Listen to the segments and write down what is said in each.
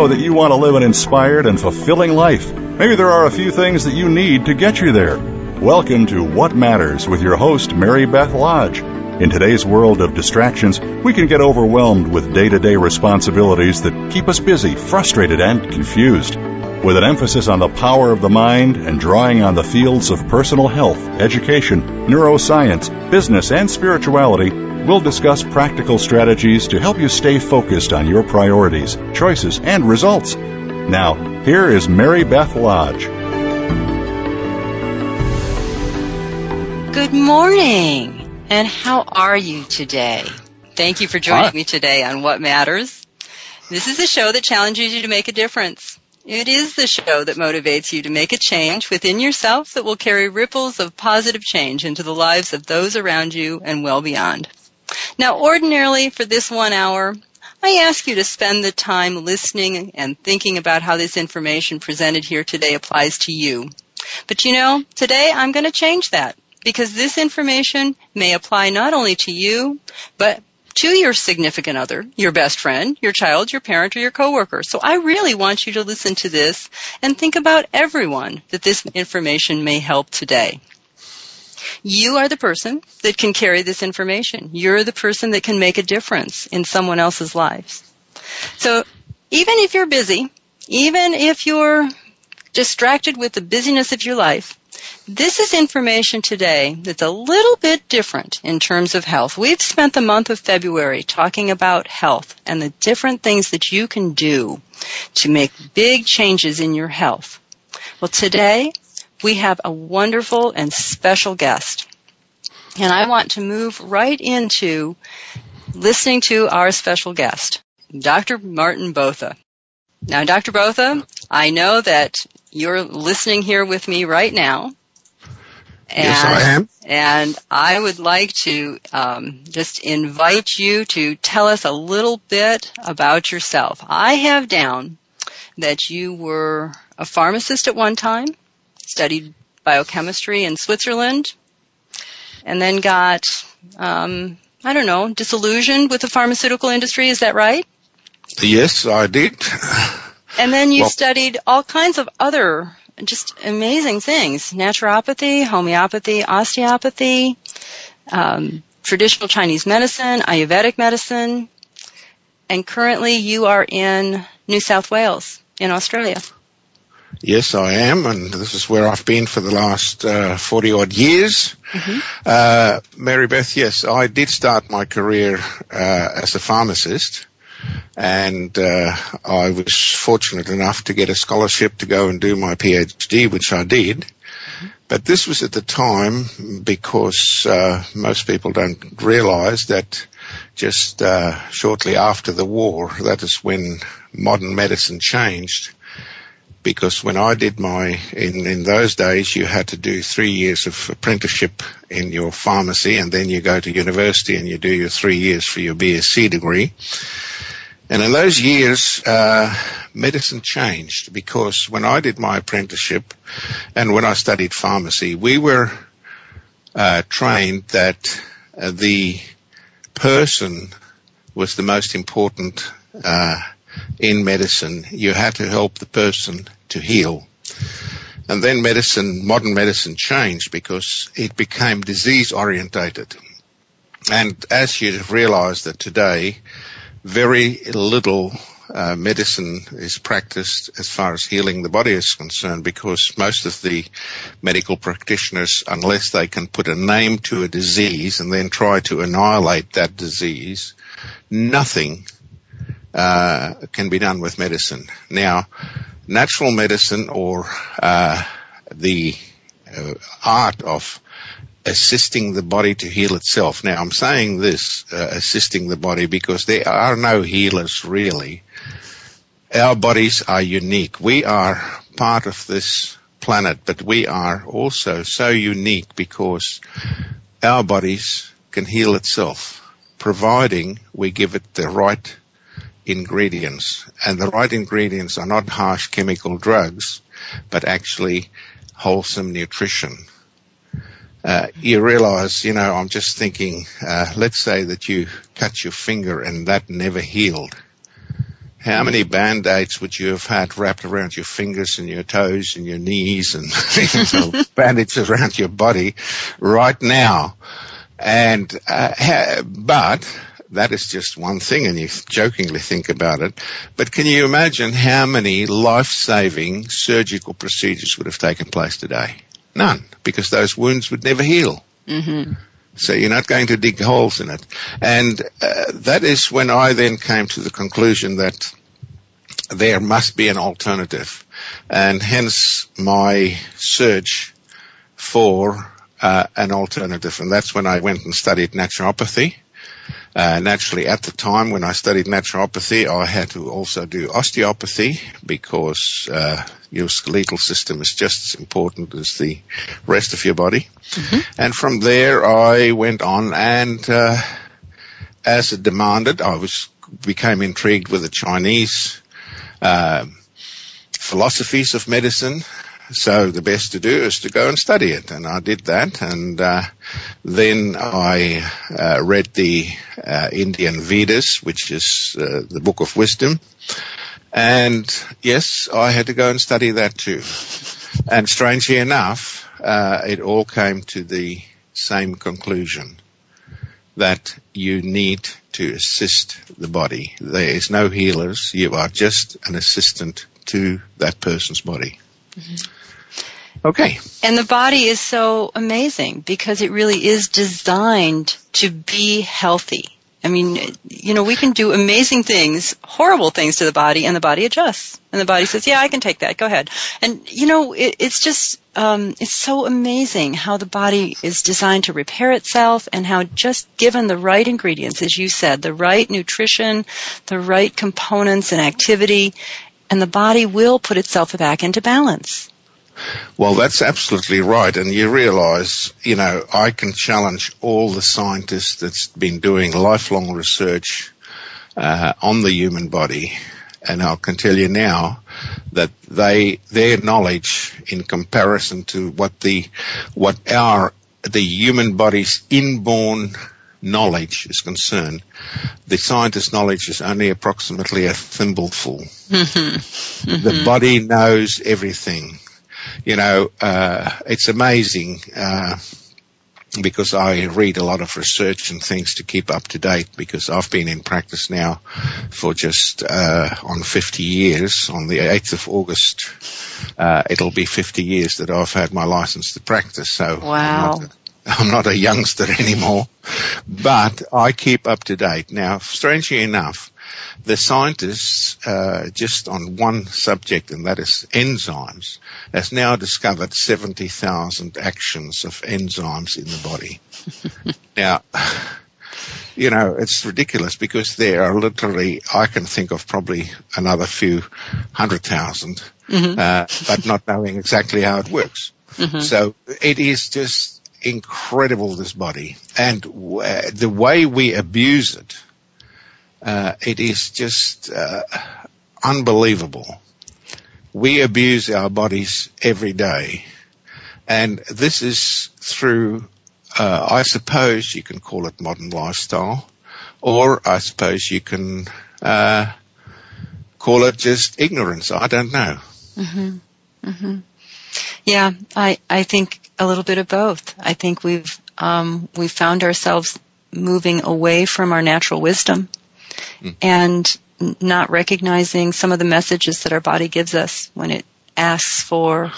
Know that you want to live an inspired and fulfilling life. Maybe there are a few things that you need to get you there. Welcome to What Matters with your host, Mary Beth Lodge. In today's world of distractions, we can get overwhelmed with day to day responsibilities that keep us busy, frustrated, and confused. With an emphasis on the power of the mind and drawing on the fields of personal health, education, neuroscience, business, and spirituality, we'll discuss practical strategies to help you stay focused on your priorities, choices, and results. Now, here is Mary Beth Lodge. Good morning, and how are you today? Thank you for joining Hi. me today on What Matters. This is a show that challenges you to make a difference. It is the show that motivates you to make a change within yourself that will carry ripples of positive change into the lives of those around you and well beyond. Now, ordinarily for this one hour, I ask you to spend the time listening and thinking about how this information presented here today applies to you. But you know, today I'm going to change that because this information may apply not only to you, but to your significant other, your best friend, your child, your parent, or your coworker. So I really want you to listen to this and think about everyone that this information may help today. You are the person that can carry this information. You're the person that can make a difference in someone else's lives. So even if you're busy, even if you're distracted with the busyness of your life, this is information today that's a little bit different in terms of health. We've spent the month of February talking about health and the different things that you can do to make big changes in your health. Well, today we have a wonderful and special guest. And I want to move right into listening to our special guest, Dr. Marthin Botha. Now, Dr. Botha, I know that you're listening here with me right now. And, Yes, I am. And I would like to um, just invite you to tell us a little bit about yourself. I have down that you were a pharmacist at one time, studied biochemistry in Switzerland, and then got, um, I don't know, disillusioned with the pharmaceutical industry. Is that right? Yes, I did. And then you Well- studied all kinds of other just amazing things. Naturopathy, homeopathy, osteopathy, um, traditional Chinese medicine, Ayurvedic medicine, and currently you are in New South Wales in Australia. Yes, I am, and this is where I've been for the last uh, 40 odd years. Mhm. Uh, Mary Beth, yes, I did start my career uh, as a pharmacist, and uh, I was fortunate enough to get a scholarship to go and do my PhD, which I did. But this was at the time because uh, most people don't realise that just uh, shortly after the war, that is when modern medicine changed because when I did my, in, in those days, you had to do three years of apprenticeship in your pharmacy and then you go to university and you do your three years for your BSc degree. And in those years, uh, medicine changed because when I did my apprenticeship and when I studied pharmacy, we were uh, trained that uh, the person was the most important uh, in medicine. You had to help the person to heal. And then medicine, modern medicine changed because it became disease orientated. And as you've realized that today, very little uh, medicine is practiced as far as healing the body is concerned because most of the medical practitioners, unless they can put a name to a disease and then try to annihilate that disease, nothing uh, can be done with medicine. Now, natural medicine or uh, the uh, art of assisting the body to heal itself. Now, I'm saying this, uh, assisting the body, because there are no healers really. Our bodies are unique. We are part of this planet, but we are also so unique because our bodies can heal itself, providing we give it the right ingredients. And the right ingredients are not harsh chemical drugs, but actually wholesome nutrition. Uh, you realize, you know, I'm just thinking, uh, let's say that you cut your finger and that never healed. How many band-aids would you have had wrapped around your fingers and your toes and your knees and bandages around your body right now? And, uh, ha- but that is just one thing and you jokingly think about it. But can you imagine how many life-saving surgical procedures would have taken place today? None, because those wounds would never heal. Mm-hmm. So you're not going to dig holes in it. And uh, that is when I then came to the conclusion that there must be an alternative. And hence my search for uh, an alternative. And that's when I went and studied naturopathy. Uh, naturally, at the time when I studied naturopathy, I had to also do osteopathy because uh, your skeletal system is just as important as the rest of your body. Mm-hmm. And from there, I went on, and uh, as it demanded, I was became intrigued with the Chinese uh, philosophies of medicine so the best to do is to go and study it, and I did that. And uh, then I uh, read the uh, Indian Vedas, which is uh, the book of wisdom. And yes, I had to go and study that too. And strangely enough, uh, it all came to the same conclusion that you need to assist the body. There is no healers. You are just an assistant to that person's body. Mm-hmm. Okay. And the body is so amazing because it really is designed to be healthy. I mean, you know, we can do amazing things, horrible things to the body, and the body adjusts. And the body says, yeah, I can take that. Go ahead. And, you know, it, it's just, um, it's so amazing how the body is designed to repair itself and how just given the right ingredients, as you said, the right nutrition, the right components and activity, and the body will put itself back into balance. Well, that's absolutely right. And you realize, you know, I can challenge all the scientists that's been doing lifelong research uh, on the human body. And I can tell you now that they, their knowledge in comparison to what the, what our, the human body's inborn knowledge is concerned, the scientist's knowledge is only approximately a thimbleful. Mm-hmm. Mm-hmm. The body knows everything you know, uh, it's amazing, uh, because I read a lot of research and things to keep up to date because I've been in practice now for just uh, on 50 years. On the 8th of August, uh, it'll be 50 years that I've had my license to practice. So wow. I'm not, I'm not a youngster anymore, but I keep up to date. Now, strangely enough, the scientists, uh, just on one subject, and that is enzymes, has now discovered 70,000 actions of enzymes in the body. now, you know, it's ridiculous because there are literally, I can think of probably another few hundred thousand, mm-hmm. uh, but not knowing exactly how it works. Mm-hmm. So it is just incredible, this body. And w- the way we abuse it, uh, it is just uh, unbelievable. We abuse our bodies every day, and this is through, uh, I suppose you can call it modern lifestyle, or I suppose you can uh, call it just ignorance. I don't know. Mm-hmm. Mm-hmm. Yeah, I I think a little bit of both. I think we've um, we found ourselves moving away from our natural wisdom mm. and not recognizing some of the messages that our body gives us when it asks for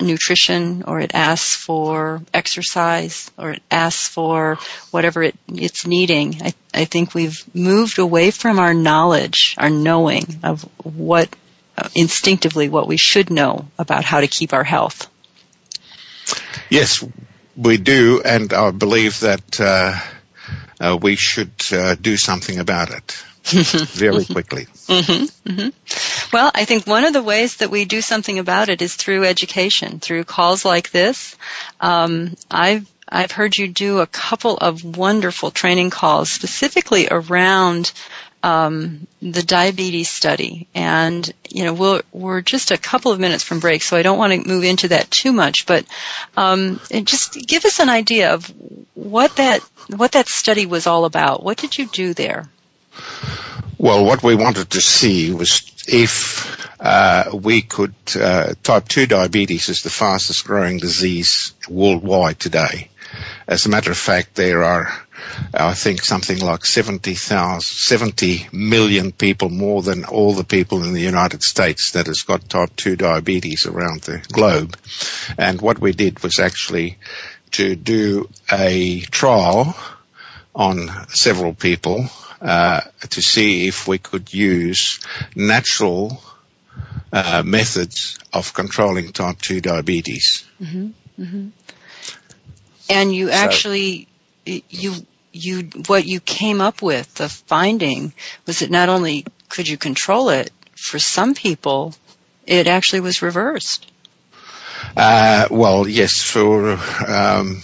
nutrition or it asks for exercise or it asks for whatever it, it's needing. I, I think we've moved away from our knowledge, our knowing of what instinctively what we should know about how to keep our health. Yes, we do, and I believe that uh, uh, we should uh, do something about it very quickly. Mm-hmm, mm-hmm. Well, I think one of the ways that we do something about it is through education, through calls like this. Um, I've I've heard you do a couple of wonderful training calls specifically around um, the diabetes study, and you know we're we're just a couple of minutes from break, so I don't want to move into that too much. But um, just give us an idea of what that what that study was all about. What did you do there? Well, what we wanted to see was if uh, we could. Uh, type two diabetes is the fastest growing disease worldwide today. As a matter of fact, there are, I think, something like 70,000, 70 million people more than all the people in the United States that has got type 2 diabetes around the globe. And what we did was actually to do a trial on several people uh, to see if we could use natural uh, methods of controlling type 2 diabetes. Mm-hmm. Mm-hmm. And you actually, you, you, what you came up with, the finding, was that not only could you control it, for some people, it actually was reversed. Uh, well, yes, for um,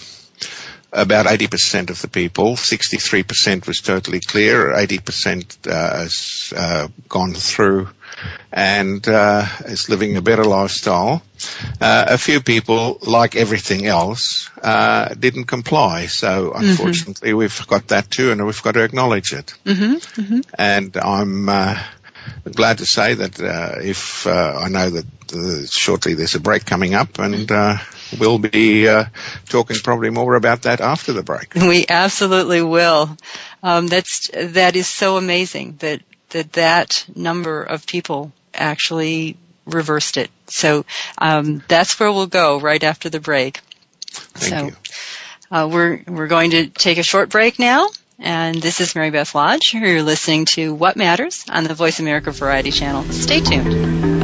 about 80% of the people, 63% was totally clear, 80% uh, has uh, gone through and uh, is living a better lifestyle. Uh, a few people, like everything else, uh, didn't comply. So mm-hmm. unfortunately, mm-hmm. we've got that too, and we've got to acknowledge it. Mm-hmm. Mm-hmm. And I'm uh, glad to say that uh, if uh, I know that shortly there's a break coming up, and we'll be talking probably more about that after the break. We absolutely will. Um, that's that is so amazing that that that number of people actually reversed it. So um, that's where we'll go right after the break. Thank so, you. Uh, we're we're going to take a short break now, and this is Mary Beth Lodge. You're listening to What Matters on the Voice America Variety Channel. Stay tuned.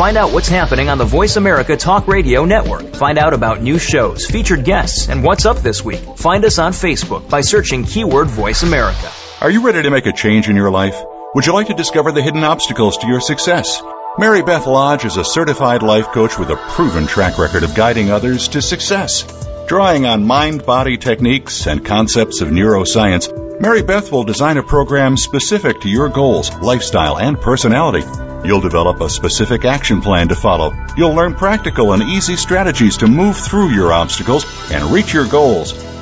Find out what's happening on the Voice America Talk Radio Network. Find out about new shows, featured guests, and what's up this week. Find us on Facebook by searching keyword Voice America. Are you ready to make a change in your life? Would you like to discover the hidden obstacles to your success? Mary Beth Lodge is a certified life coach with a proven track record of guiding others to success. Drawing on mind body techniques and concepts of neuroscience, Mary Beth will design a program specific to your goals, lifestyle, and personality You'll develop a specific action plan to follow. You'll learn practical and easy strategies to move through your obstacles and reach your goals.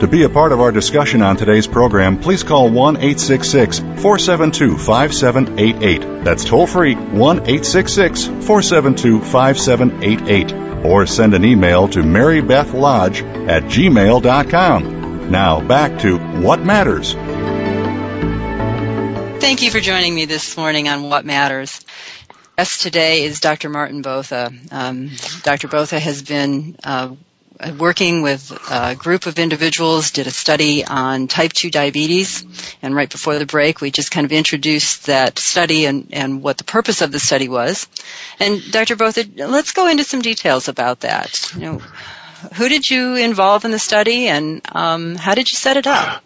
To be a part of our discussion on today's program, please call 1 866 472 5788. That's toll free 1 866 472 5788. Or send an email to marybethlodge at gmail.com. Now back to What Matters. Thank you for joining me this morning on What Matters guest today is Dr. Marthin Botha. Um, Dr. Botha has been uh, working with a group of individuals, did a study on type 2 diabetes, and right before the break we just kind of introduced that study and, and what the purpose of the study was. And Dr. Botha, let's go into some details about that. You know, who did you involve in the study and um, how did you set it up?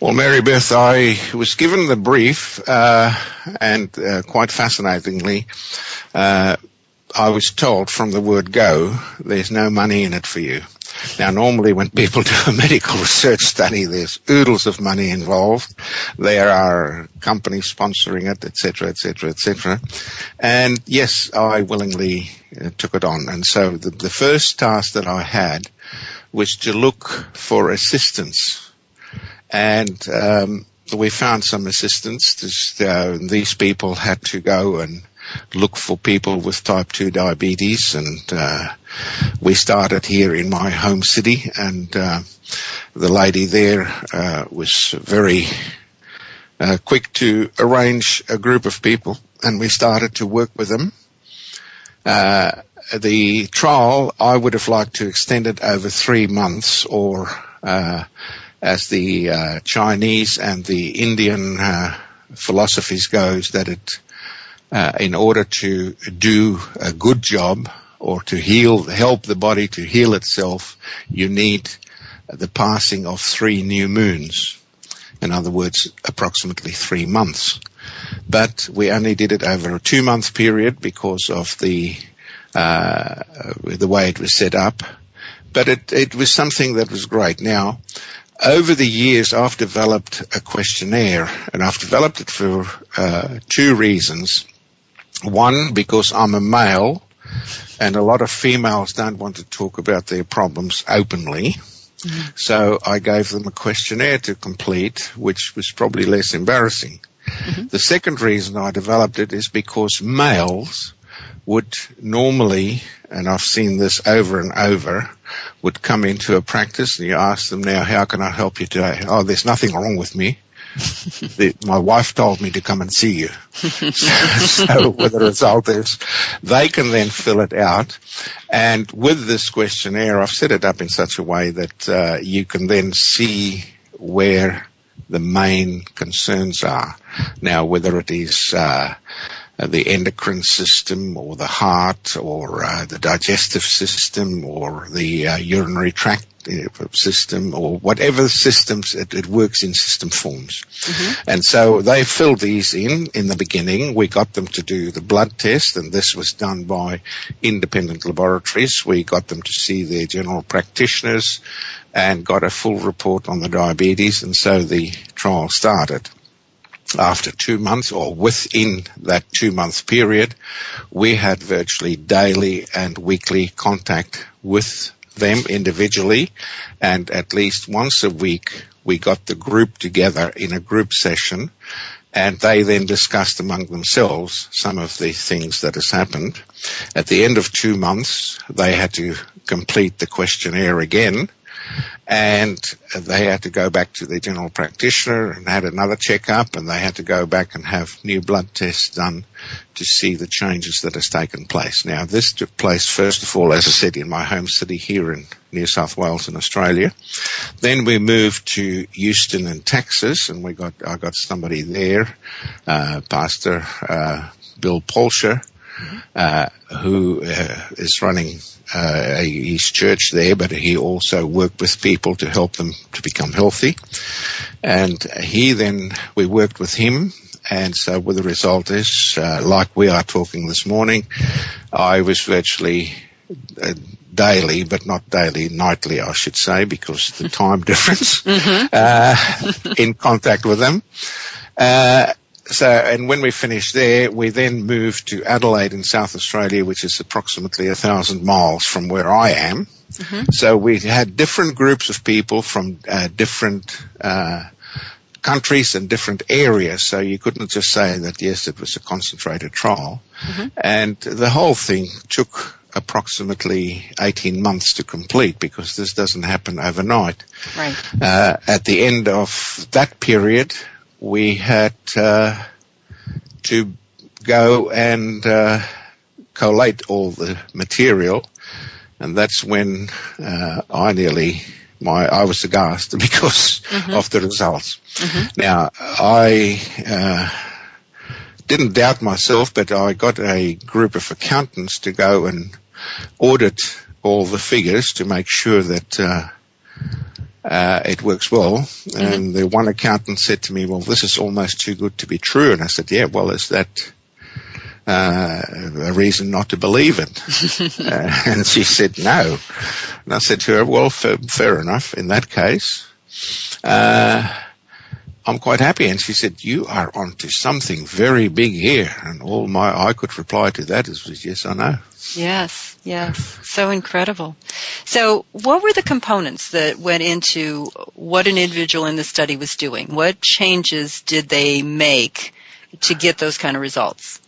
Well, Mary Beth, I was given the brief, uh, and uh, quite fascinatingly, uh, I was told from the word go, there's no money in it for you. Now, normally when people do a medical research study, there's oodles of money involved. There are companies sponsoring it, etc., etc., etc. And yes, I willingly uh, took it on. And so the, the first task that I had was to look for assistance. And um, we found some assistance. This, uh, these people had to go and look for people with type 2 diabetes and uh, we started here in my home city and uh, the lady there uh, was very uh, quick to arrange a group of people and we started to work with them. Uh, the trial, I would have liked to extend it over three months or uh, as the Chinese and the Indian philosophies goes that it in order to do a good job or to heal, help the body to heal itself, you need the passing of three new moons. In other words, approximately three months. But we only did it over a two month period because of the, uh, the way it was set up. But it, it was something that was great. Now, over the years, I've developed a questionnaire, and I've developed it for uh, two reasons. One, because I'm a male and a lot of females don't want to talk about their problems openly. Mm-hmm. So I gave them a questionnaire to complete, which was probably less embarrassing. Mm-hmm. The second reason I developed it is because males would normally, and I've seen this over and over, would come into a practice and you ask them now, how can I help you today? Oh, there's nothing wrong with me the, my wife told me to come and see you. so, so the result is, they can then fill it out. And with this questionnaire, I've set it up in such a way that uh, you can then see where the main concerns are. Now, whether it is uh, the endocrine system or the heart or uh, the digestive system or the uh, urinary tract system or whatever systems it, it works in system forms. Mm-hmm. And so they filled these in in the beginning. We got them to do the blood test and this was done by independent laboratories. We got them to see their general practitioners and got a full report on the diabetes and so the trial started after two months or within that two month period, we had virtually daily and weekly contact with them individually and at least once a week we got the group together in a group session and they then discussed among themselves some of the things that has happened. At the end of two months, they had to complete the questionnaire again and they had to go back to their general practitioner and had another checkup and they had to go back and have new blood tests done to see the changes that has taken place. Now this took place first of all, as I said, in my home city here in New South Wales in Australia. Then we moved to Houston in Texas and we got, I got somebody there, uh, Pastor, uh, Bill Polsher, uh, who uh, is running uh, his church there, but he also worked with people to help them to become healthy. And he then, we worked with him and so what the result is, uh, like we are talking this morning, I was virtually uh, daily, but not daily, nightly, I should say, because of the time difference, mm-hmm. uh, in contact with them. Uh, so, and when we finished there, we then moved to Adelaide in South Australia, which is approximately a thousand miles from where I am. Mm-hmm. So we had different groups of people from uh, different uh, countries and different areas. So you couldn't just say that yes, it was a concentrated trial. Mm-hmm. And the whole thing took approximately 18 months to complete because this doesn't happen overnight. Right. Uh, at the end of that period, we had uh, to go and uh, collate all the material, and that's when uh, I nearly my I was aghast because mm-hmm. of the results. Mm-hmm. Now I uh, didn't doubt myself, but I got a group of accountants to go and audit all the figures to make sure that uh, it works well. Mm-hmm. And the one accountant said to me, well, this is almost too good to be true. And I said, yeah, well, is that uh, a reason not to believe it? uh, and she said, no. And I said to her, well, f- fair enough. In that case, uh, I'm quite happy. And she said, you are onto something very big here. And all my, I could reply to that is, yes, I know. Yes, yes. So incredible. So what were the components that went into what an individual in the study was doing? What changes did they make to get those kind of results?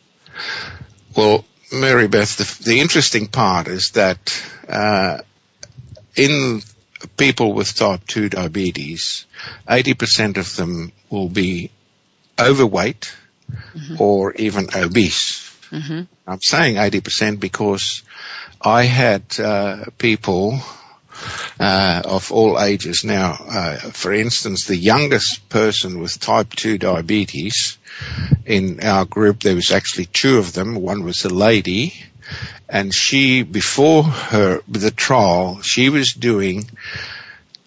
Well, Mary Beth, the, the interesting part is that uh, in people with type 2 diabetes, 80% of them will be overweight mm-hmm. or even obese. Mm-hmm. I'm saying 80% because I had uh, people uh, of all ages. Now, uh, for instance, the youngest person with type 2 diabetes in our group, there was actually two of them. One was a lady and she, before her, the trial, she was doing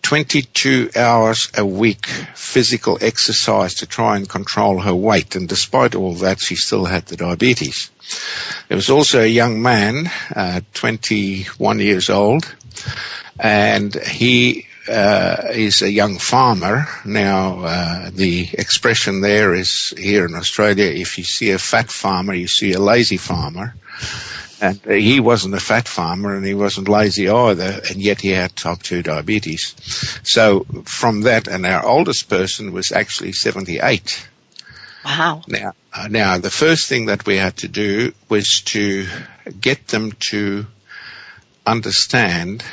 22 hours a week physical exercise to try and control her weight. And despite all that, she still had the diabetes. There was also a young man, uh, 21 years old, and he uh, is a young farmer. Now, uh, the expression there is here in Australia, if you see a fat farmer, you see a lazy farmer. And he wasn't a fat farmer and he wasn't lazy either, and yet he had type 2 diabetes. So from that, and our oldest person was actually 78. Wow. Now, uh, now the first thing that we had to do was to get them to understand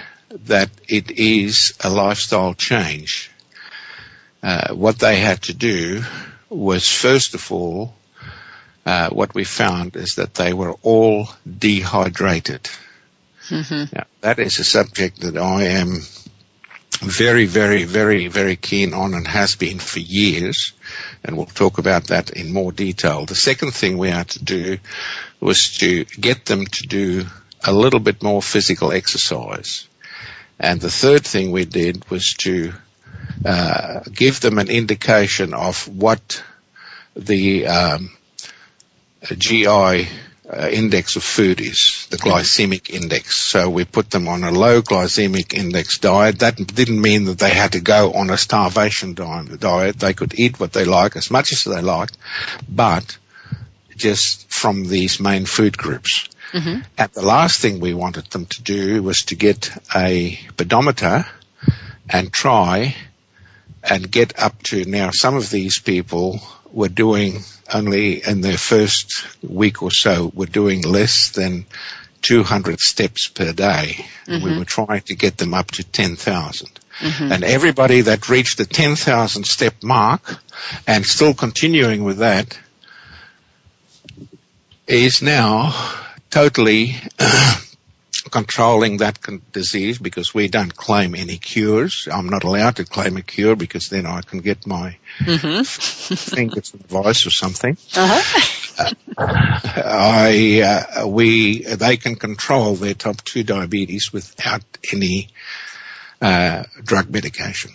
that it is a lifestyle change. Uh, what they had to do was first of all uh, what we found is that they were all dehydrated. Mm-hmm. Now, that is a subject that I am very, very, very, very keen on and has been for years. And we'll talk about that in more detail. The second thing we had to do was to get them to do a little bit more physical exercise. And the third thing we did was to uh, give them an indication of what the um, GI uh, index of food is, the glycemic index. So we put them on a low glycemic index diet. That didn't mean that they had to go on a starvation diet. They could eat what they like as much as they liked, but just from these main food groups. Mm-hmm. And the last thing we wanted them to do was to get a pedometer and try and get up to now some of these people were doing only in their first week or so were doing less than 200 steps per day. Mm-hmm. We were trying to get them up to 10,000. Mm-hmm. And everybody that reached the 10,000 step mark and still continuing with that is now totally controlling that disease because we don't claim any cures. I'm not allowed to claim a cure because then I can get my mm-hmm. fingers advice or something. Uh-huh. uh, I, uh, we, they can control their type 2 diabetes without any, uh, drug medication.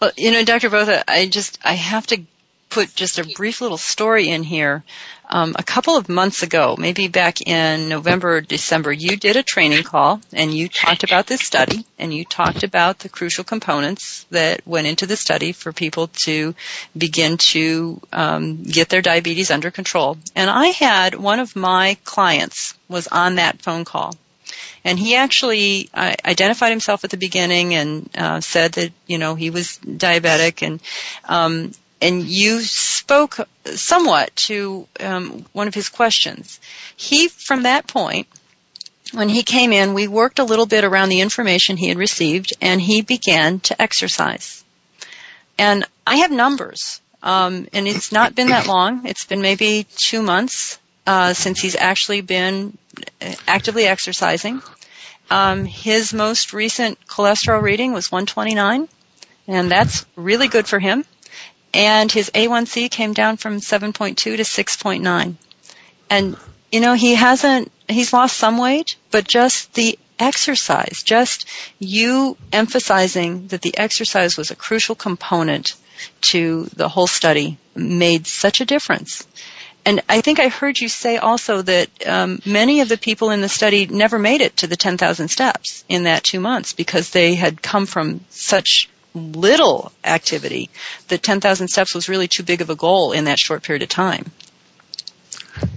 Well, you know, Dr. Botha, I just, I have to put just a brief little story in here um, a couple of months ago, maybe back in November or December, you did a training call and you talked about this study and you talked about the crucial components that went into the study for people to begin to um, get their diabetes under control. And I had one of my clients was on that phone call. And he actually uh, identified himself at the beginning and uh, said that you know he was diabetic, and um, and you spoke somewhat to um, one of his questions. He, from that point, when he came in, we worked a little bit around the information he had received, and he began to exercise. And I have numbers, um, and it's not been that long. It's been maybe two months uh, since he's actually been actively exercising. Um, his most recent cholesterol reading was 129, and that's really good for him and his A1C came down from 7.2 to 6.9. And, you know, he hasn't, he's lost some weight, but just the exercise, just you emphasizing that the exercise was a crucial component to the whole study made such a difference. And I think I heard you say also that um, many of the people in the study never made it to the 10,000 steps in that two months because they had come from such little activity that 10,000 steps was really too big of a goal in that short period of time.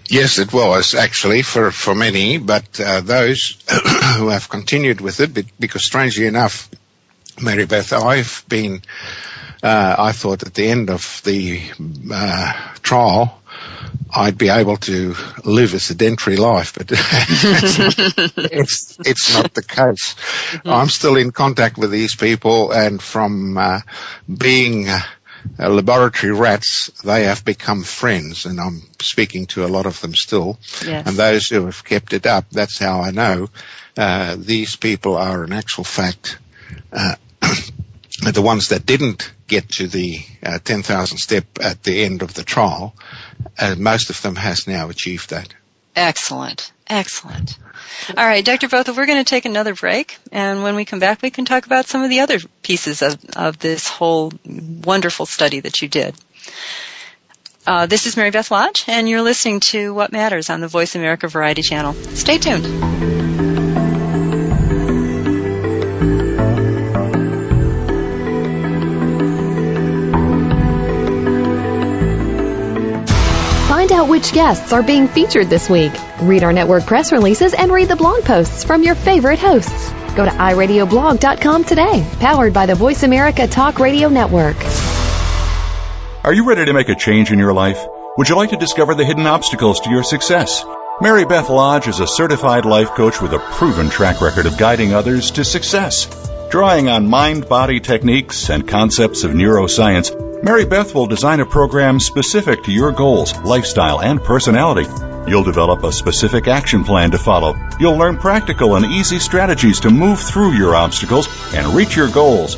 Yes, it was actually for, for many, but uh, those who have continued with it, because strangely enough, Mary Beth, I've been, uh, I thought at the end of the uh, trial, I'd be able to live a sedentary life, but it's, it's not the case. Mm-hmm. I'm still in contact with these people and from uh, being uh, laboratory rats, they have become friends and I'm speaking to a lot of them still. Yes. And those who have kept it up, that's how I know uh, these people are in actual fact uh, the ones that didn't get to the uh, 10,000 step at the end of the trial, uh, most of them has now achieved that. Excellent. Excellent. All right, Dr. Botha, we're going to take another break, and when we come back, we can talk about some of the other pieces of, of this whole wonderful study that you did. Uh, this is Mary Beth Lodge, and you're listening to What Matters on the Voice America Variety Channel. Stay tuned. Out which guests are being featured this week. Read our network press releases and read the blog posts from your favorite hosts. Go to iradioblog.com today, powered by the Voice America Talk Radio Network. Are you ready to make a change in your life? Would you like to discover the hidden obstacles to your success? Mary Beth Lodge is a certified life coach with a proven track record of guiding others to success. Drawing on mind body techniques and concepts of neuroscience, Mary Beth will design a program specific to your goals, lifestyle, and personality. You'll develop a specific action plan to follow. You'll learn practical and easy strategies to move through your obstacles and reach your goals.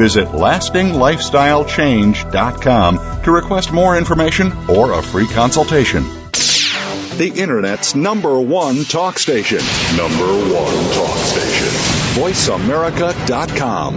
Visit lastinglifestylechange.com to request more information or a free consultation. The Internet's number one talk station. Number one talk station. VoiceAmerica.com.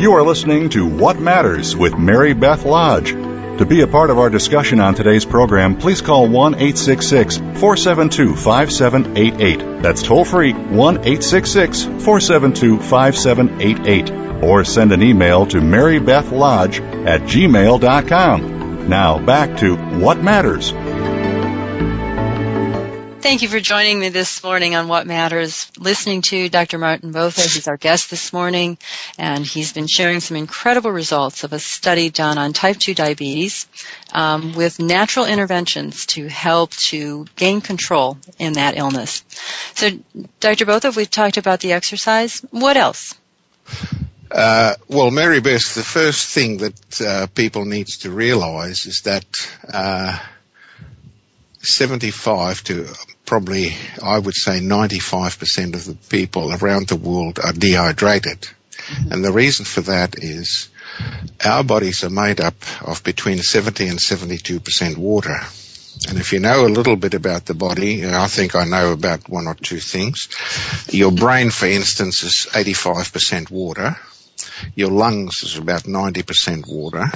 You are listening to What Matters with Mary Beth Lodge. To be a part of our discussion on today's program, please call 1 866 472 5788. That's toll free 1 866 472 5788. Or send an email to marybethlodge at gmail.com. Now back to What Matters. Thank you for joining me this morning on What Matters. Listening to Dr. Marthin Botha, he's our guest this morning, and he's been sharing some incredible results of a study done on type 2 diabetes um, with natural interventions to help to gain control in that illness. So, Dr. Botha, we've talked about the exercise. What else? Uh, well, Mary Beth, the first thing that uh, people need to realize is that uh, 75 to probably, I would say 95% of the people around the world are dehydrated. Mm-hmm. And the reason for that is our bodies are made up of between 70 and 72% water. And if you know a little bit about the body, I think I know about one or two things. Your brain, for instance, is 85% water. Your lungs is about 90% water.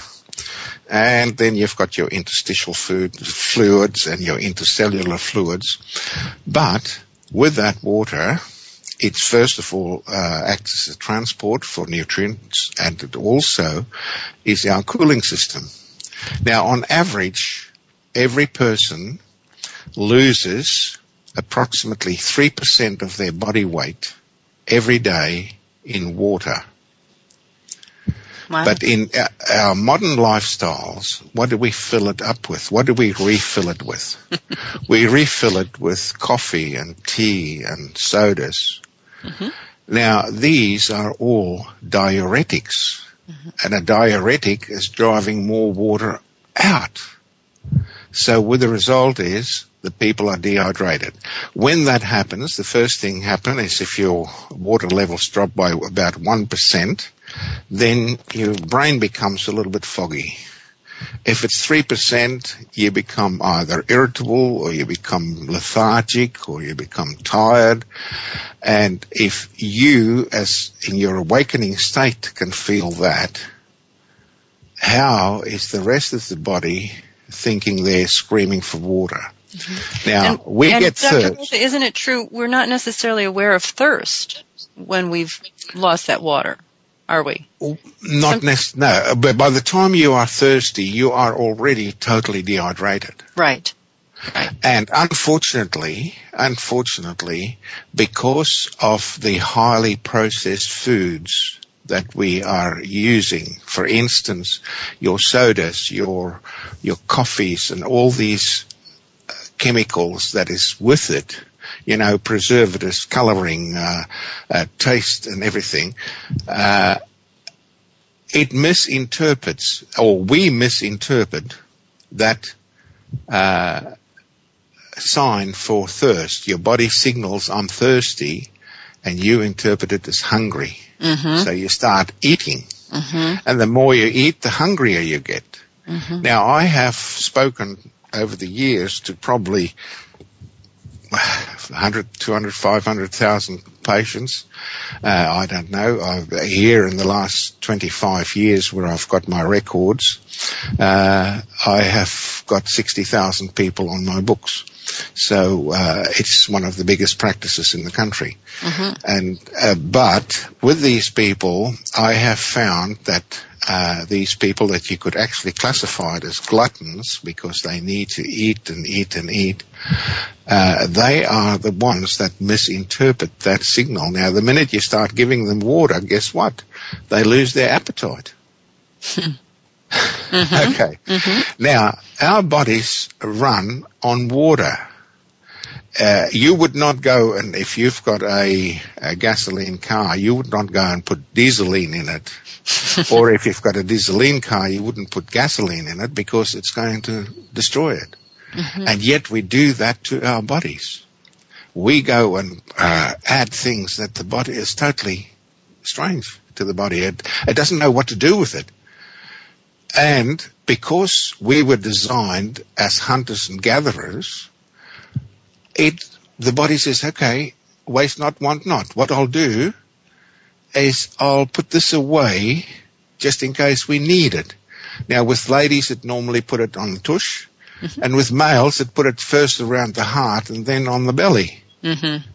And then you've got your interstitial food, fluids and your intercellular fluids. But with that water, it first of all uh, acts as a transport for nutrients and it also is our cooling system. Now on average, every person loses approximately 3% of their body weight every day in water. Wow. But in uh, our modern lifestyles, what do we fill it up with? What do we refill it with? we refill it with coffee and tea and sodas. Mm-hmm. Now, these are all diuretics. Mm-hmm. And a diuretic is driving more water out. So what the result is the people are dehydrated. When that happens, the first thing happens is if your water levels drop by about 1%, then your brain becomes a little bit foggy. If it's 3%, you become either irritable or you become lethargic or you become tired. And if you, as in your awakening state, can feel that, how is the rest of the body thinking they're screaming for water? Mm-hmm. Now, and, we and get Dr. thirst. Isn't it true we're not necessarily aware of thirst when we've lost that water? Are we? Not necessarily. No, but by the time you are thirsty, you are already totally dehydrated. Right. Right. And unfortunately, unfortunately, because of the highly processed foods that we are using, for instance, your sodas, your your coffees, and all these uh, chemicals that is with it, you know, preservatives, coloring, uh, uh, taste and everything, uh, it misinterprets, or we misinterpret that uh, sign for thirst. Your body signals, I'm thirsty, and you interpret it as hungry. Mm-hmm. So you start eating. Mm-hmm. And the more you eat, the hungrier you get. Mm-hmm. Now, I have spoken over the years to probably 100, 200, 500,000 patients. Uh, I don't know. I've, here in the last 25 years where I've got my records, uh, I have got 60,000 people on my books. So uh, it's one of the biggest practices in the country. Mm-hmm. And uh, but with these people, I have found that uh, these people that you could actually classify as gluttons because they need to eat and eat and eat, uh, they are the ones that misinterpret that signal. Now, the minute you start giving them water, guess what? They lose their appetite. mm-hmm. okay. Mm-hmm. Now, our bodies run on water. Uh, you would not go and if you've got a, a gasoline car, you would not go and put dieseline in it or if you've got a dieseline car, you wouldn't put gasoline in it because it's going to destroy it. Mm-hmm. And yet we do that to our bodies. We go and uh, add things that the body is totally strange to the body. It, it doesn't know what to do with it. And because we were designed as hunters and gatherers, it, the body says, okay, waste not, want not. What I'll do is I'll put this away just in case we need it. Now with ladies, it normally put it on the tush, mm-hmm. and with males, it put it first around the heart and then on the belly. Mm-hmm.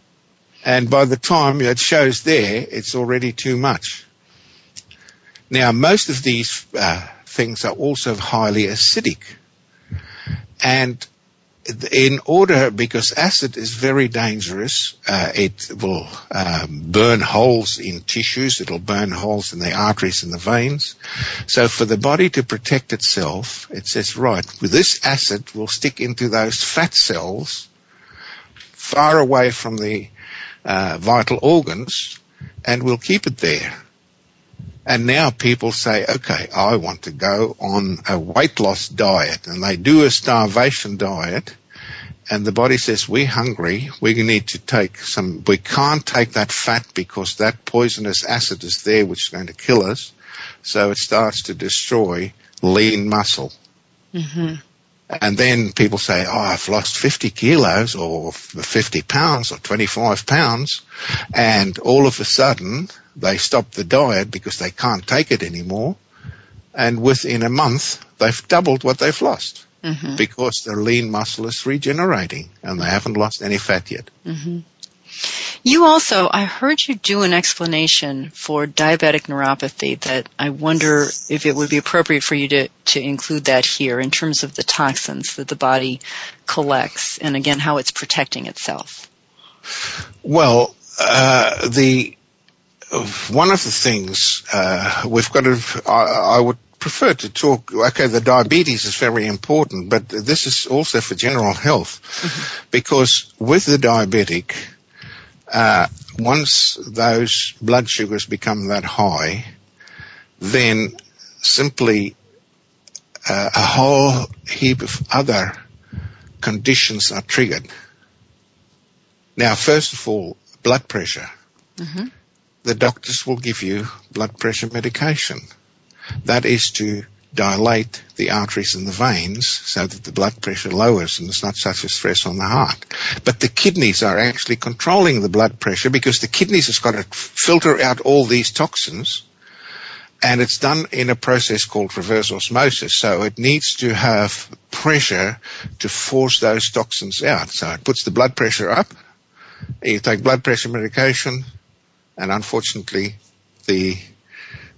And by the time it shows there, it's already too much. Now most of these uh, things are also highly acidic. And in order, because acid is very dangerous, uh, it will um, burn holes in tissues, it'll burn holes in the arteries and the veins. So for the body to protect itself, it says, right, with this acid, we'll stick into those fat cells far away from the uh, vital organs, and we'll keep it there. And now people say, okay, I want to go on a weight loss diet and they do a starvation diet and the body says, we're hungry. We need to take some, we can't take that fat because that poisonous acid is there which is going to kill us. So it starts to destroy lean muscle. Mm-hmm. And then people say, oh, I've lost 50 kilos or 50 pounds or 25 pounds. And all of a sudden they stop the diet because they can't take it anymore. And within a month, they've doubled what they've lost. Mm-hmm. Because their lean muscle is regenerating and they haven't lost any fat yet. Mm-hmm. You also, I heard you do an explanation for diabetic neuropathy that I wonder if it would be appropriate for you to, to include that here in terms of the toxins that the body collects and again how it's protecting itself. Well, uh, the one of the things uh, we've got to, I, I, would prefer to talk, okay, the diabetes is very important, but this is also for general health mm-hmm. because with the diabetic, uh, once those blood sugars become that high, then simply uh, a whole heap of other conditions are triggered. Now, first of all, blood pressure. Mm-hmm. The doctors will give you blood pressure medication. That is to dilate the arteries and the veins so that the blood pressure lowers and there's not such a stress on the heart. But the kidneys are actually controlling the blood pressure because the kidneys has got to filter out all these toxins and it's done in a process called reverse osmosis. So it needs to have pressure to force those toxins out. So it puts the blood pressure up. You take blood pressure medication and unfortunately the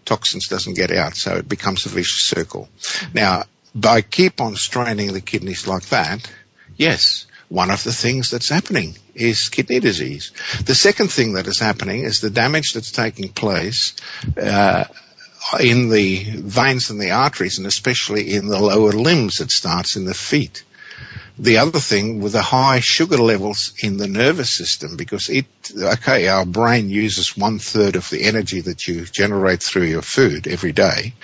toxins doesn't get out, so it becomes a vicious circle. Now, by keep on straining the kidneys like that, yes, one of the things that's happening is kidney disease. The second thing that is happening is the damage that's taking place uh, in the veins and the arteries, and especially in the lower limbs. It starts in the feet the other thing with the high sugar levels in the nervous system, because it, okay, our brain uses one third of the energy that you generate through your food every day,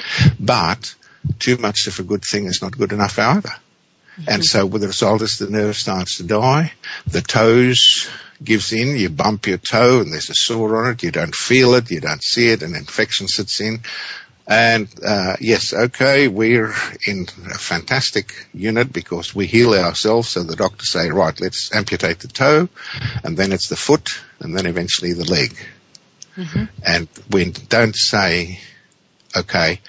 but too much of a good thing is not good enough either. Mm-hmm. And so with the result is the nerve starts to die, the toes gives in, you bump your toe and there's a sore on it, you don't feel it, you don't see it, an infection sits in. And uh, yes, okay, we're in a fantastic unit because we heal ourselves. So the doctors say, right, let's amputate the toe, and then it's the foot, and then eventually the leg. Mm-hmm. And we don't say, okay,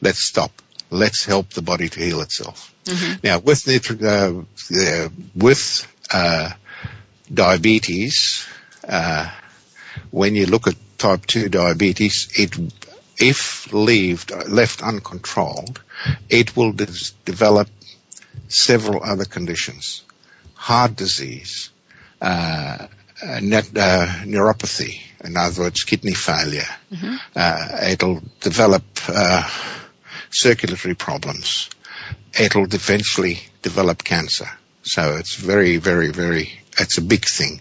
let's stop. Let's help the body to heal itself. Mm-hmm. Now, with uh, uh, with uh, diabetes, uh, when you look at type 2 diabetes, it if left, left uncontrolled, it will des- develop several other conditions. Heart disease, uh, uh, net, uh, neuropathy, in other words, kidney failure. Mm-hmm. Uh, it'll develop uh, circulatory problems. It'll eventually develop cancer. So it's very, very, very, it's a big thing.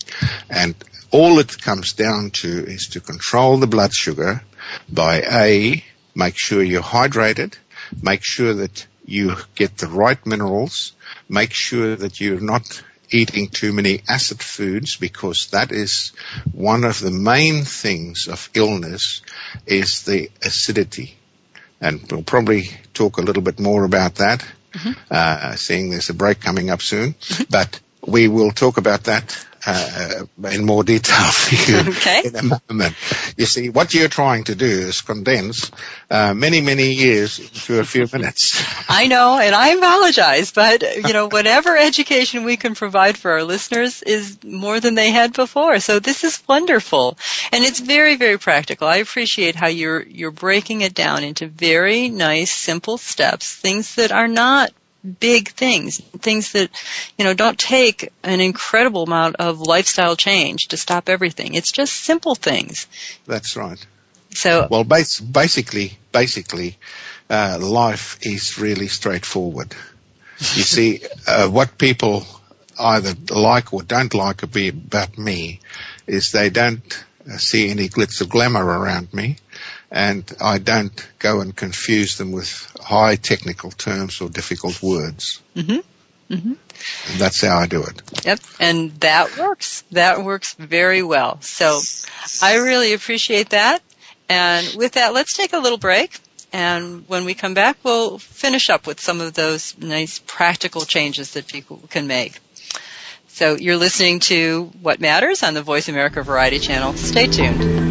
And all it comes down to is to control the blood sugar by A, make sure you're hydrated, make sure that you get the right minerals, make sure that you're not eating too many acid foods because that is one of the main things of illness is the acidity. And we'll probably talk a little bit more about that, mm-hmm. uh, seeing there's a break coming up soon. but we will talk about that uh, in more detail for you okay. in a moment. You see, what you're trying to do is condense uh, many, many years to a few minutes. I know, and I apologize, but you know, whatever education we can provide for our listeners is more than they had before. So this is wonderful, and it's very, very practical. I appreciate how you're you're breaking it down into very nice, simple steps, things that are not big things, things that, you know, don't take an incredible amount of lifestyle change to stop everything. It's just simple things. That's right. So, well, bas- basically, basically, uh, life is really straightforward. You see, uh, what people either like or don't like about me is they don't see any glitz of glamour around me and I don't go and confuse them with high technical terms or difficult words. Mm-hmm. Mm-hmm. And that's how I do it. Yep, and that works. That works very well. So I really appreciate that. And with that, let's take a little break. And when we come back, we'll finish up with some of those nice practical changes that people can make. So you're listening to What Matters on the Voice America Variety Channel. Stay tuned.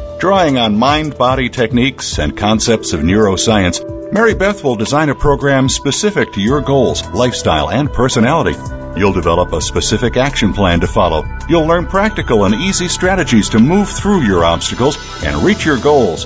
Drawing on mind body techniques and concepts of neuroscience, Mary Beth will design a program specific to your goals, lifestyle, and personality. You'll develop a specific action plan to follow. You'll learn practical and easy strategies to move through your obstacles and reach your goals.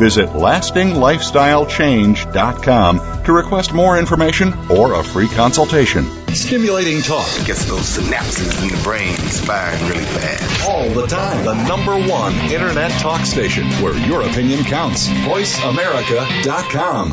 Visit lastinglifestylechange.com to request more information or a free consultation. Stimulating talk. Gets those synapses in the brain firing really fast. All the time. The number one Internet talk station where your opinion counts. VoiceAmerica.com.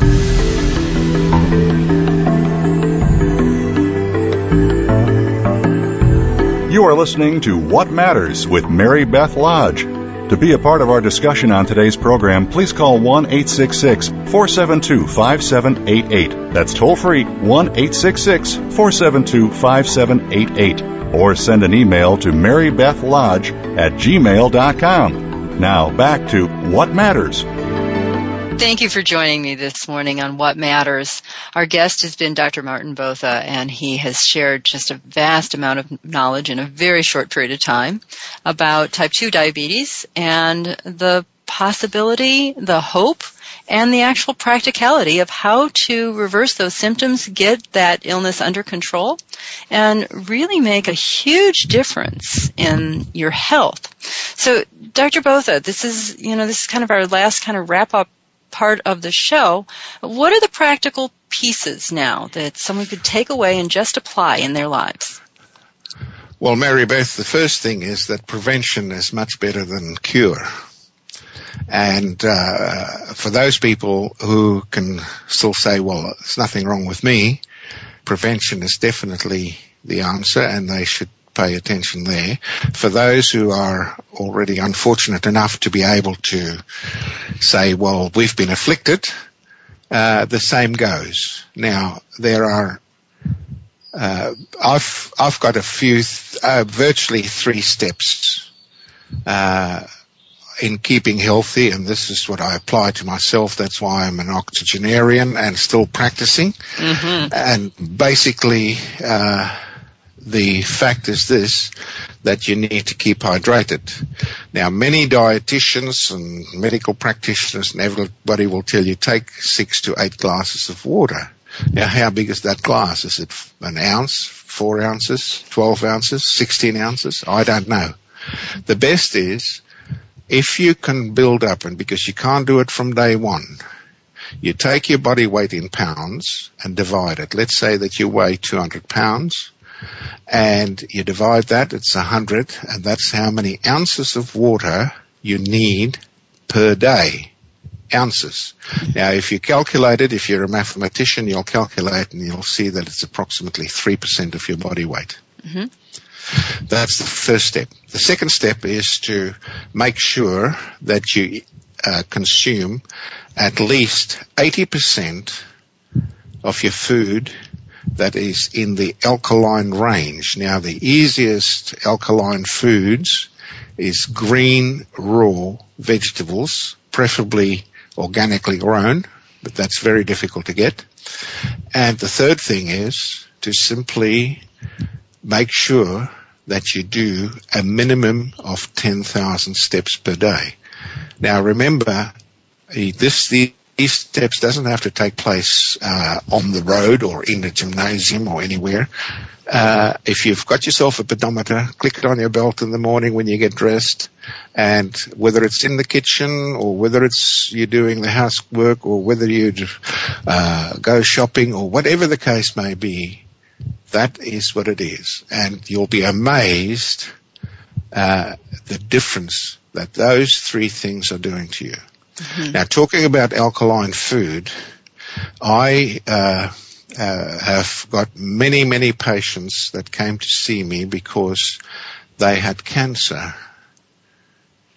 You are listening to What Matters with Mary Beth Lodge. To be a part of our discussion on today's program, please call 1 866 472 5788. That's toll free 1 866 472 5788. Or send an email to marybethlodge at gmail.com. Now back to What Matters. Thank you for joining me this morning on What Matters. Our guest has been Dr. Marthin Botha, and he has shared just a vast amount of knowledge in a very short period of time about type 2 diabetes and the possibility, the hope, and the actual practicality of how to reverse those symptoms, get that illness under control, and really make a huge difference in your health. So, Dr. Botha, this is, you know, this is kind of our last kind of wrap up part of the show. What are the practical pieces now that someone could take away and just apply in their lives? Well, Mary Beth, the first thing is that prevention is much better than cure. And uh, for those people who can still say, well, there's nothing wrong with me, prevention is definitely the answer and they should pay attention there. For those who are already unfortunate enough to be able to say, well, we've been afflicted, uh, the same goes. Now, there are uh, I've I've got a few, th- uh, virtually three steps uh, in keeping healthy, and this is what I apply to myself. That's why I'm an octogenarian and still practicing. Mm-hmm. And basically, uh, the fact is this, that you need to keep hydrated. Now, many dietitians and medical practitioners and everybody will tell you take six to eight glasses of water. Now, how big is that glass? Is it an ounce, four ounces, 12 ounces, 16 ounces? I don't know. The best is if you can build up, and because you can't do it from day one, you take your body weight in pounds and divide it. Let's say that you weigh 200 pounds and you divide that, it's 100, and that's how many ounces of water you need per day. Ounces. Now, if you calculate it, if you're a mathematician, you'll calculate and you'll see that it's approximately 3% of your body weight. Mm-hmm. That's the first step. The second step is to make sure that you uh, consume at least 80% of your food that is in the alkaline range. Now the easiest alkaline foods is green raw vegetables, preferably organically grown, but that's very difficult to get. And the third thing is to simply make sure that you do a minimum of 10,000 steps per day. Now remember, this, the, these steps doesn't have to take place uh, on the road or in the gymnasium or anywhere. Uh, if you've got yourself a pedometer, click it on your belt in the morning when you get dressed, and whether it's in the kitchen or whether it's you're doing the housework or whether you uh, go shopping or whatever the case may be, that is what it is, and you'll be amazed uh, the difference that those three things are doing to you. Mm-hmm. Now, talking about alkaline food, I uh, uh, have got many, many patients that came to see me because they had cancer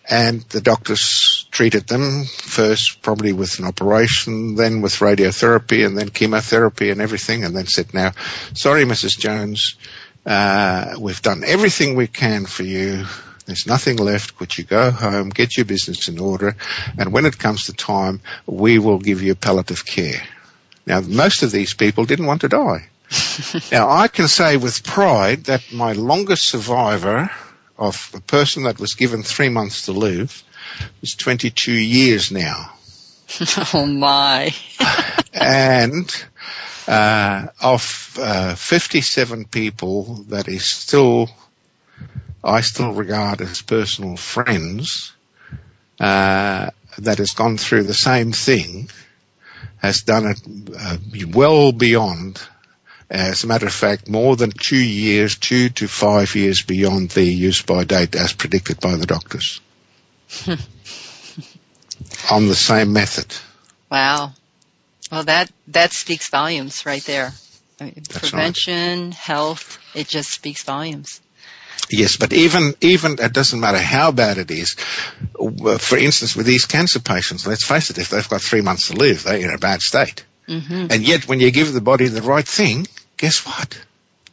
and the doctors treated them first probably with an operation, then with radiotherapy, and then chemotherapy and everything, and then said, "Now, sorry, Mrs. Jones, uh, we've done everything we can for you. There's nothing left. Could you go home, get your business in order, and when it comes to time, we will give you palliative care." Now, most of these people didn't want to die. now, I can say with pride that my longest survivor of a person that was given three months to live is 22 years now. Oh my. and uh, of uh, 57 people that is still, I still regard as personal friends, uh, that has gone through the same thing, has done it uh, well beyond as a matter of fact, more than two years, two to five years beyond the use by date as predicted by the doctors. on the same method. Wow. Well, that, that speaks volumes right there. I mean, prevention, right. health, it just speaks volumes. Yes, but even, even, it doesn't matter how bad it is. For instance, with these cancer patients, let's face it, if they've got three months to live, they're in a bad state. Mm-hmm. And yet when you give the body the right thing, guess what?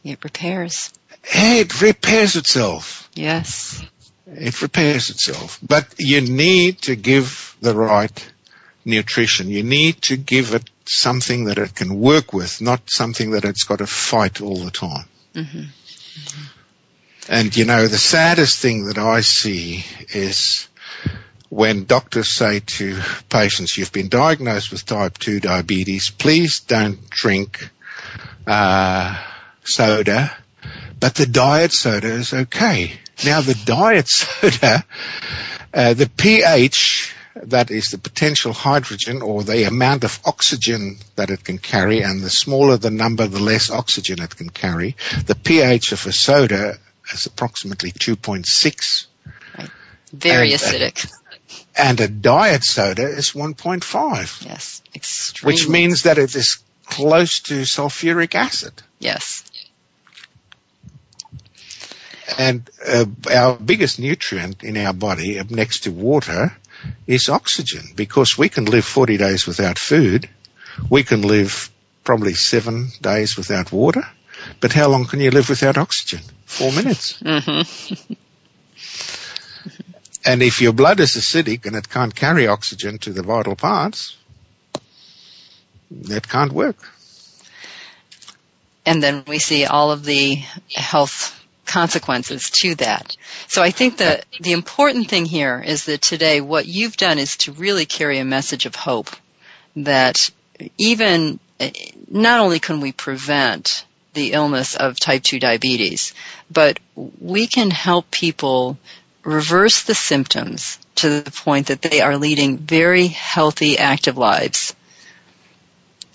It repairs. It repairs itself. Yes. It repairs itself. But you need to give the right nutrition. You need to give it something that it can work with, not something that it's got to fight all the time. Mm-hmm. Mm-hmm. And you know, the saddest thing that I see is when doctors say to patients, you've been diagnosed with type 2 diabetes, please don't drink uh, soda, but the diet soda is okay. Now the diet soda, uh, the pH, that is the potential hydrogen or the amount of oxygen that it can carry, and the smaller the number, the less oxygen it can carry. The pH of a soda is approximately 2.6. Right. Very and, acidic. Uh, and a diet soda is 1.5. Yes, extremely. Which means that it is close to sulfuric acid. Yes. And uh, our biggest nutrient in our body, next to water, is oxygen because we can live 40 days without food. We can live probably seven days without water. But how long can you live without oxygen? Four minutes. Mm-hmm. and if your blood is acidic and it can't carry oxygen to the vital parts, that can't work. And then we see all of the health consequences to that. So I think that the important thing here is that today what you've done is to really carry a message of hope that even not only can we prevent the illness of type 2 diabetes, but we can help people reverse the symptoms to the point that they are leading very healthy, active lives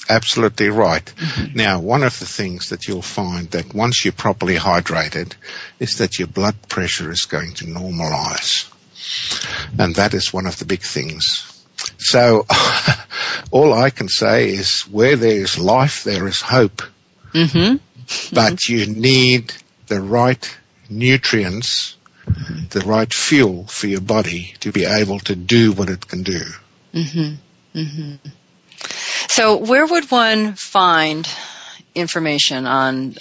absolutely right. Mm-hmm. Now, one of the things that you'll find that once you're properly hydrated is that your blood pressure is going to normalize. And that is one of the big things. So all I can say is where there is life, there is hope. Mm-hmm. But you need the right nutrients, mm-hmm. the right fuel for your body to be able to do what it can do. Mm-hmm. mm-hmm. So where would one find information on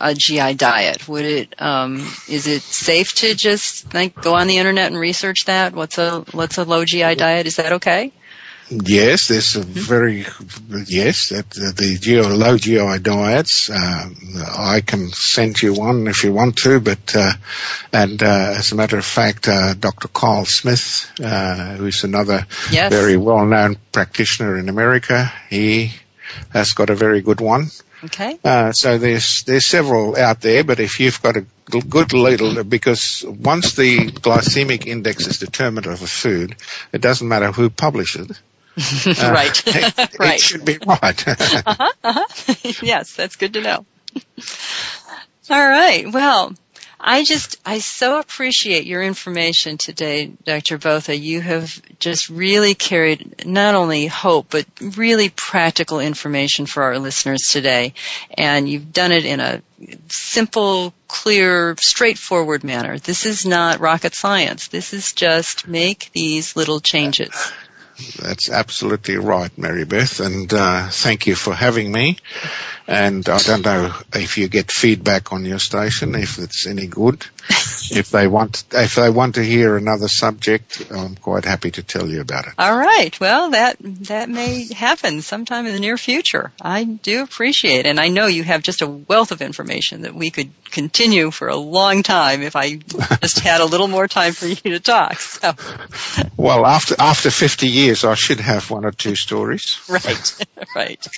a GI diet? Would it um, is it safe to just like go on the internet and research that? What's a what's a low GI diet? Is that okay? Yes, there's a very yes that the GI, low GI diets. Uh, I can send you one if you want to, but uh, and uh, as a matter of fact, uh, Dr. Carl Smith, uh, who's another yes. very well-known practitioner in America, he has got a very good one. Okay. Uh, so there's there's several out there, but if you've got a good little, because once the glycemic index is determined of a food, it doesn't matter who publishes it. Uh, right. it, right. It should be right. uh-huh, uh-huh. yes, that's good to know. All right. Well, I just, I so appreciate your information today, Dr. Botha. You have just really carried not only hope, but really practical information for our listeners today. And you've done it in a simple, clear, straightforward manner. This is not rocket science. This is just make these little changes. That's absolutely right, Mary Beth, and uh, thank you for having me. And I don't know if you get feedback on your station, if it's any good. If they want, if they want to hear another subject, I'm quite happy to tell you about it. All right. Well, that that may happen sometime in the near future. I do appreciate, it. and I know you have just a wealth of information that we could continue for a long time if I just had a little more time for you to talk. So. Well, after after 50 years, I should have one or two stories. Right. right.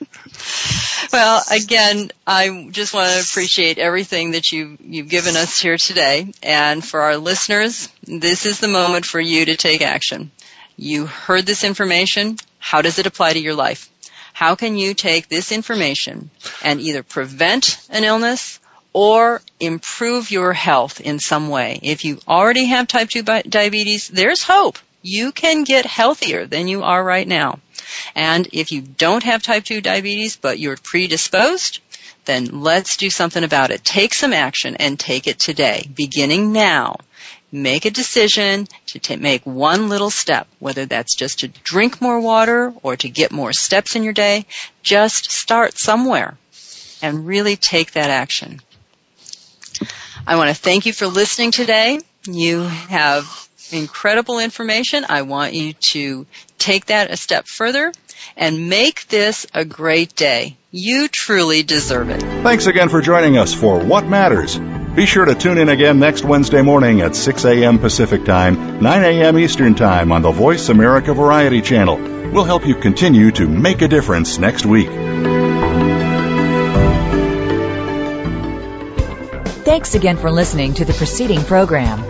Well, again, I just want to appreciate everything that you, you've given us here today. And for our listeners, this is the moment for you to take action. You heard this information. How does it apply to your life? How can you take this information and either prevent an illness or improve your health in some way? If you already have type 2 diabetes, there's hope. You can get healthier than you are right now. And if you don't have type 2 diabetes, but you're predisposed, then let's do something about it. Take some action and take it today, beginning now. Make a decision to t- make one little step, whether that's just to drink more water or to get more steps in your day. Just start somewhere and really take that action. I want to thank you for listening today. You have incredible information. I want you to take that a step further and make this a great day. You truly deserve it. Thanks again for joining us for What Matters. Be sure to tune in again next Wednesday morning at 6 a.m. Pacific Time, 9 a.m. Eastern Time on the Voice America Variety Channel. We'll help you continue to make a difference next week. Thanks again for listening to the preceding program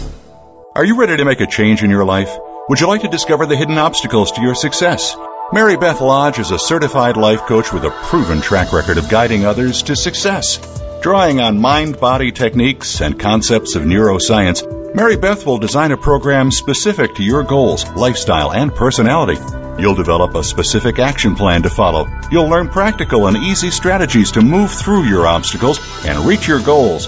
Are you ready to make a change in your life? Would you like to discover the hidden obstacles to your success? Mary Beth Lodge is a certified life coach with a proven track record of guiding others to success. Drawing on mind body techniques and concepts of neuroscience, Mary Beth will design a program specific to your goals, lifestyle, and personality. You'll develop a specific action plan to follow. You'll learn practical and easy strategies to move through your obstacles and reach your goals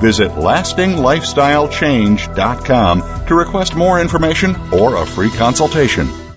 Visit lastinglifestylechange.com to request more information or a free consultation.